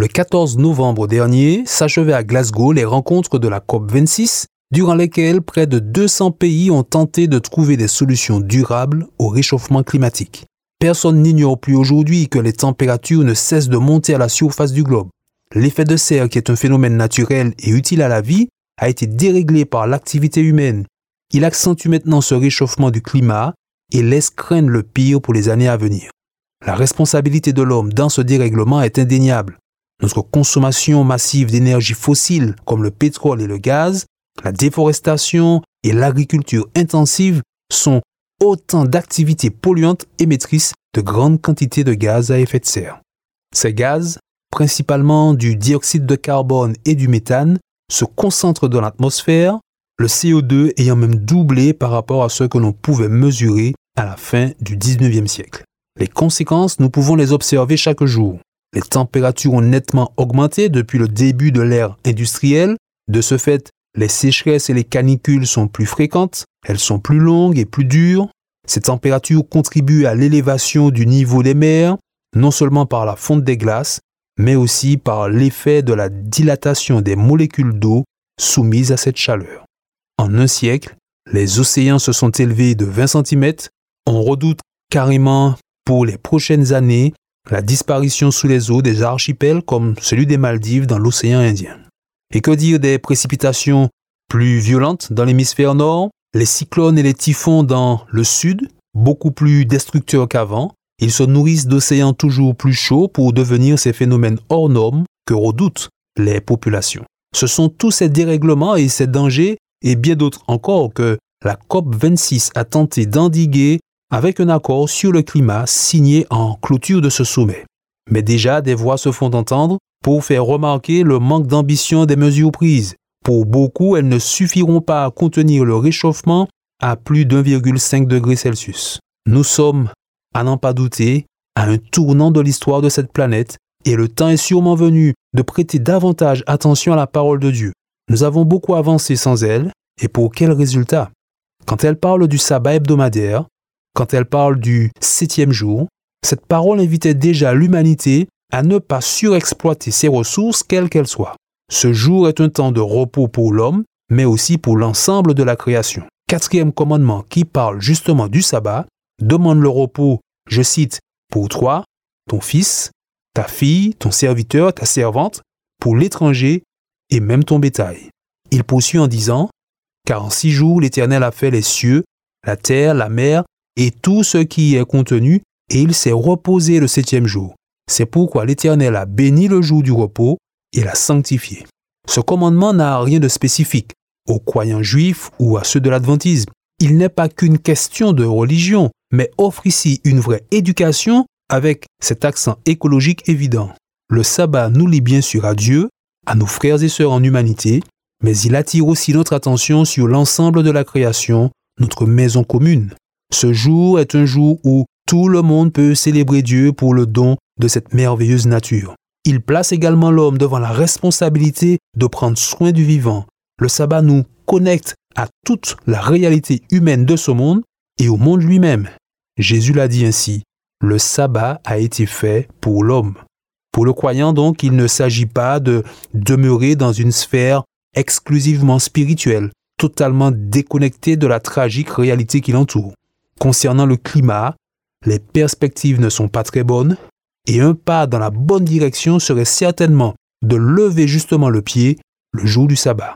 Le 14 novembre dernier s'achevaient à Glasgow les rencontres de la COP26, durant lesquelles près de 200 pays ont tenté de trouver des solutions durables au réchauffement climatique. Personne n'ignore plus aujourd'hui que les températures ne cessent de monter à la surface du globe. L'effet de serre, qui est un phénomène naturel et utile à la vie, a été déréglé par l'activité humaine. Il accentue maintenant ce réchauffement du climat et laisse craindre le pire pour les années à venir. La responsabilité de l'homme dans ce dérèglement est indéniable. Notre consommation massive d'énergie fossile comme le pétrole et le gaz, la déforestation et l'agriculture intensive sont autant d'activités polluantes émettrices de grandes quantités de gaz à effet de serre. Ces gaz principalement du dioxyde de carbone et du méthane, se concentrent dans l'atmosphère, le CO2 ayant même doublé par rapport à ce que l'on pouvait mesurer à la fin du 19e siècle. Les conséquences, nous pouvons les observer chaque jour. Les températures ont nettement augmenté depuis le début de l'ère industrielle. De ce fait, les sécheresses et les canicules sont plus fréquentes, elles sont plus longues et plus dures. Ces températures contribuent à l'élévation du niveau des mers, non seulement par la fonte des glaces, mais aussi par l'effet de la dilatation des molécules d'eau soumises à cette chaleur. En un siècle, les océans se sont élevés de 20 cm. On redoute carrément pour les prochaines années la disparition sous les eaux des archipels comme celui des Maldives dans l'océan Indien. Et que dire des précipitations plus violentes dans l'hémisphère nord, les cyclones et les typhons dans le sud, beaucoup plus destructeurs qu'avant, ils se nourrissent d'océans toujours plus chauds pour devenir ces phénomènes hors normes que redoutent les populations. Ce sont tous ces dérèglements et ces dangers et bien d'autres encore que la COP26 a tenté d'endiguer avec un accord sur le climat signé en clôture de ce sommet. Mais déjà, des voix se font entendre pour faire remarquer le manque d'ambition des mesures prises. Pour beaucoup, elles ne suffiront pas à contenir le réchauffement à plus d'1,5 degré Celsius. Nous sommes à n'en pas douter, à un tournant de l'histoire de cette planète, et le temps est sûrement venu de prêter davantage attention à la parole de Dieu. Nous avons beaucoup avancé sans elle, et pour quel résultat? Quand elle parle du sabbat hebdomadaire, quand elle parle du septième jour, cette parole invitait déjà l'humanité à ne pas surexploiter ses ressources, quelles qu'elles soient. Ce jour est un temps de repos pour l'homme, mais aussi pour l'ensemble de la création. Quatrième commandement qui parle justement du sabbat demande le repos, je cite, pour toi, ton fils, ta fille, ton serviteur, ta servante, pour l'étranger et même ton bétail. Il poursuit en disant, Car en six jours l'Éternel a fait les cieux, la terre, la mer et tout ce qui y est contenu, et il s'est reposé le septième jour. C'est pourquoi l'Éternel a béni le jour du repos et l'a sanctifié. Ce commandement n'a rien de spécifique aux croyants juifs ou à ceux de l'adventisme. Il n'est pas qu'une question de religion, mais offre ici une vraie éducation avec cet accent écologique évident. Le sabbat nous lie bien sûr à Dieu, à nos frères et sœurs en humanité, mais il attire aussi notre attention sur l'ensemble de la création, notre maison commune. Ce jour est un jour où tout le monde peut célébrer Dieu pour le don de cette merveilleuse nature. Il place également l'homme devant la responsabilité de prendre soin du vivant. Le sabbat nous connecte à toute la réalité humaine de ce monde et au monde lui-même. Jésus l'a dit ainsi, le sabbat a été fait pour l'homme. Pour le croyant donc, il ne s'agit pas de demeurer dans une sphère exclusivement spirituelle, totalement déconnectée de la tragique réalité qui l'entoure. Concernant le climat, les perspectives ne sont pas très bonnes et un pas dans la bonne direction serait certainement de lever justement le pied le jour du sabbat.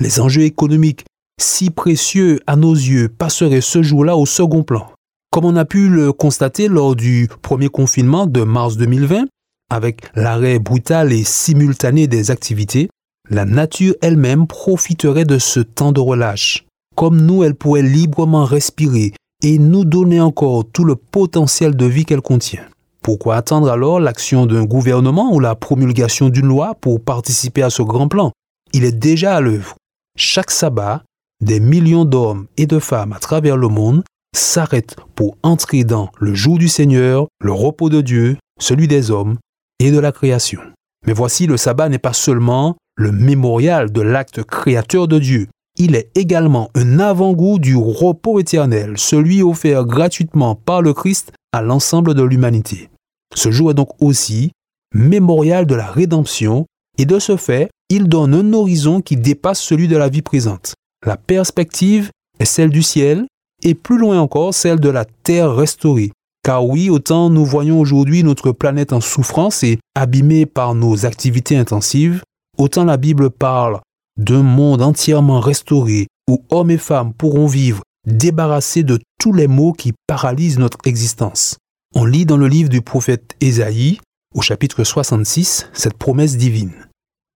Les enjeux économiques si précieux à nos yeux passeraient ce jour-là au second plan. Comme on a pu le constater lors du premier confinement de mars 2020, avec l'arrêt brutal et simultané des activités, la nature elle-même profiterait de ce temps de relâche. Comme nous, elle pourrait librement respirer et nous donner encore tout le potentiel de vie qu'elle contient. Pourquoi attendre alors l'action d'un gouvernement ou la promulgation d'une loi pour participer à ce grand plan? Il est déjà à l'œuvre. Chaque sabbat, des millions d'hommes et de femmes à travers le monde s'arrêtent pour entrer dans le jour du Seigneur, le repos de Dieu, celui des hommes et de la création. Mais voici, le sabbat n'est pas seulement le mémorial de l'acte créateur de Dieu, il est également un avant-goût du repos éternel, celui offert gratuitement par le Christ à l'ensemble de l'humanité. Ce jour est donc aussi mémorial de la rédemption et de ce fait, il donne un horizon qui dépasse celui de la vie présente. La perspective est celle du ciel et plus loin encore celle de la terre restaurée. Car oui, autant nous voyons aujourd'hui notre planète en souffrance et abîmée par nos activités intensives, autant la Bible parle d'un monde entièrement restauré où hommes et femmes pourront vivre débarrassés de tous les maux qui paralysent notre existence. On lit dans le livre du prophète Ésaïe, au chapitre 66, cette promesse divine.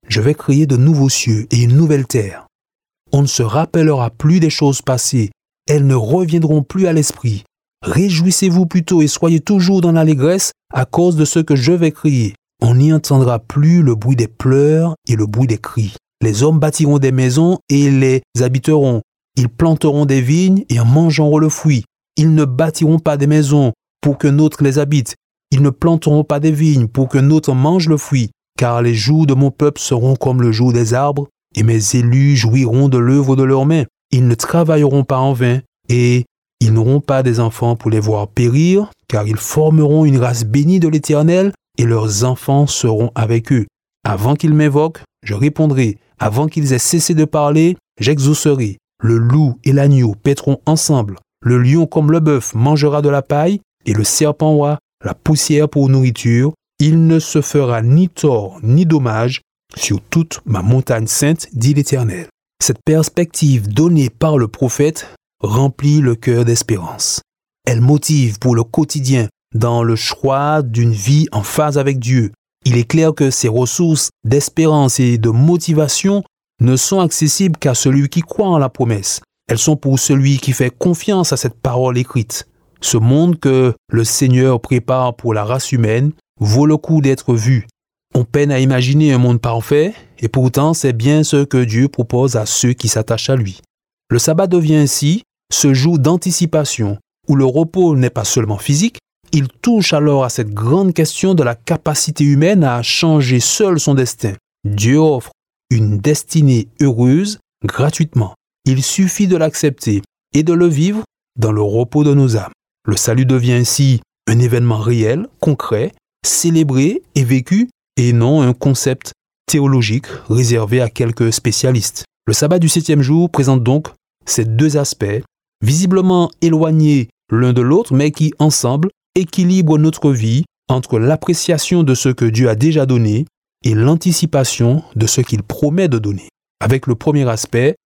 Je vais créer de nouveaux cieux et une nouvelle terre. On ne se rappellera plus des choses passées, elles ne reviendront plus à l'esprit. Réjouissez-vous plutôt et soyez toujours dans l'allégresse à cause de ce que je vais créer. On n'y entendra plus le bruit des pleurs et le bruit des cris. Les hommes bâtiront des maisons et les habiteront. Ils planteront des vignes et en mangeront le fruit. Ils ne bâtiront pas des maisons pour que d'autres les habitent. Ils ne planteront pas des vignes pour que d'autres mangent le fruit. Car les jours de mon peuple seront comme le jour des arbres, et mes élus jouiront de l'œuvre de leurs mains. Ils ne travailleront pas en vain, et ils n'auront pas des enfants pour les voir périr, car ils formeront une race bénie de l'Éternel, et leurs enfants seront avec eux. Avant qu'ils m'évoquent, je répondrai, avant qu'ils aient cessé de parler, j'exaucerai. Le loup et l'agneau paîtront ensemble. Le lion comme le bœuf mangera de la paille, et le serpent aura la poussière pour nourriture. Il ne se fera ni tort ni dommage sur toute ma montagne sainte, dit l'Éternel. Cette perspective donnée par le prophète remplit le cœur d'espérance. Elle motive pour le quotidien dans le choix d'une vie en phase avec Dieu, il est clair que ces ressources d'espérance et de motivation ne sont accessibles qu'à celui qui croit en la promesse. Elles sont pour celui qui fait confiance à cette parole écrite. Ce monde que le Seigneur prépare pour la race humaine vaut le coup d'être vu. On peine à imaginer un monde parfait, et pourtant c'est bien ce que Dieu propose à ceux qui s'attachent à lui. Le sabbat devient ainsi ce jour d'anticipation, où le repos n'est pas seulement physique, il touche alors à cette grande question de la capacité humaine à changer seul son destin. Dieu offre une destinée heureuse gratuitement. Il suffit de l'accepter et de le vivre dans le repos de nos âmes. Le salut devient ainsi un événement réel, concret, célébré et vécu, et non un concept théologique réservé à quelques spécialistes. Le sabbat du septième jour présente donc ces deux aspects, visiblement éloignés l'un de l'autre, mais qui, ensemble, équilibre notre vie entre l'appréciation de ce que Dieu a déjà donné et l'anticipation de ce qu'il promet de donner. Avec le premier aspect,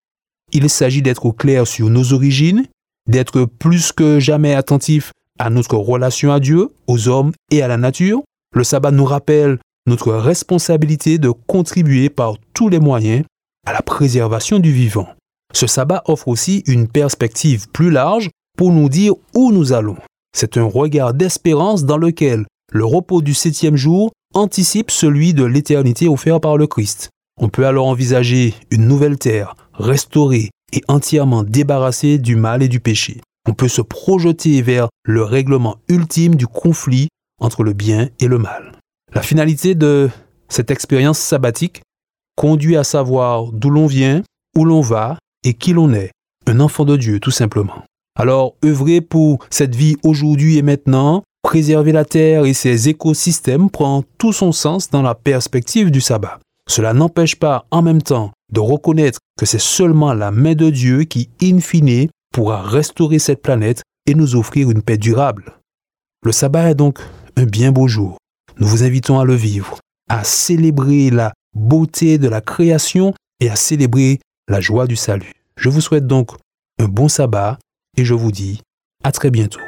il s'agit d'être clair sur nos origines, d'être plus que jamais attentif à notre relation à Dieu, aux hommes et à la nature. Le sabbat nous rappelle notre responsabilité de contribuer par tous les moyens à la préservation du vivant. Ce sabbat offre aussi une perspective plus large pour nous dire où nous allons. C'est un regard d'espérance dans lequel le repos du septième jour anticipe celui de l'éternité offert par le Christ. On peut alors envisager une nouvelle terre, restaurée et entièrement débarrassée du mal et du péché. On peut se projeter vers le règlement ultime du conflit entre le bien et le mal. La finalité de cette expérience sabbatique conduit à savoir d'où l'on vient, où l'on va et qui l'on est. Un enfant de Dieu, tout simplement. Alors, œuvrer pour cette vie aujourd'hui et maintenant, préserver la terre et ses écosystèmes prend tout son sens dans la perspective du sabbat. Cela n'empêche pas en même temps de reconnaître que c'est seulement la main de Dieu qui, in fine, pourra restaurer cette planète et nous offrir une paix durable. Le sabbat est donc un bien beau jour. Nous vous invitons à le vivre, à célébrer la beauté de la création et à célébrer la joie du salut. Je vous souhaite donc un bon sabbat et je vous dis à très bientôt.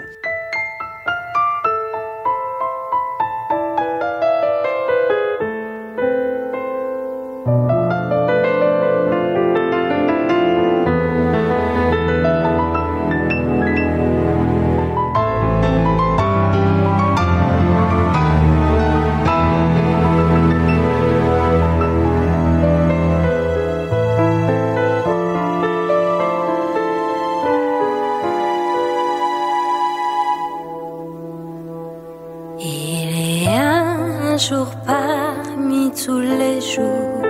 Jours,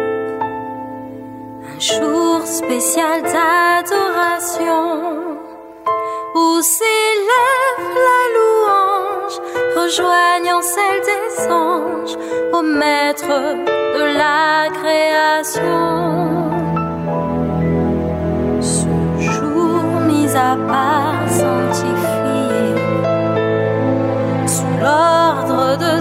un jour spécial d'adoration où s'élève la louange, rejoignant celle des anges au maître de la création. Ce jour mis à part sanctifié sous l'ordre de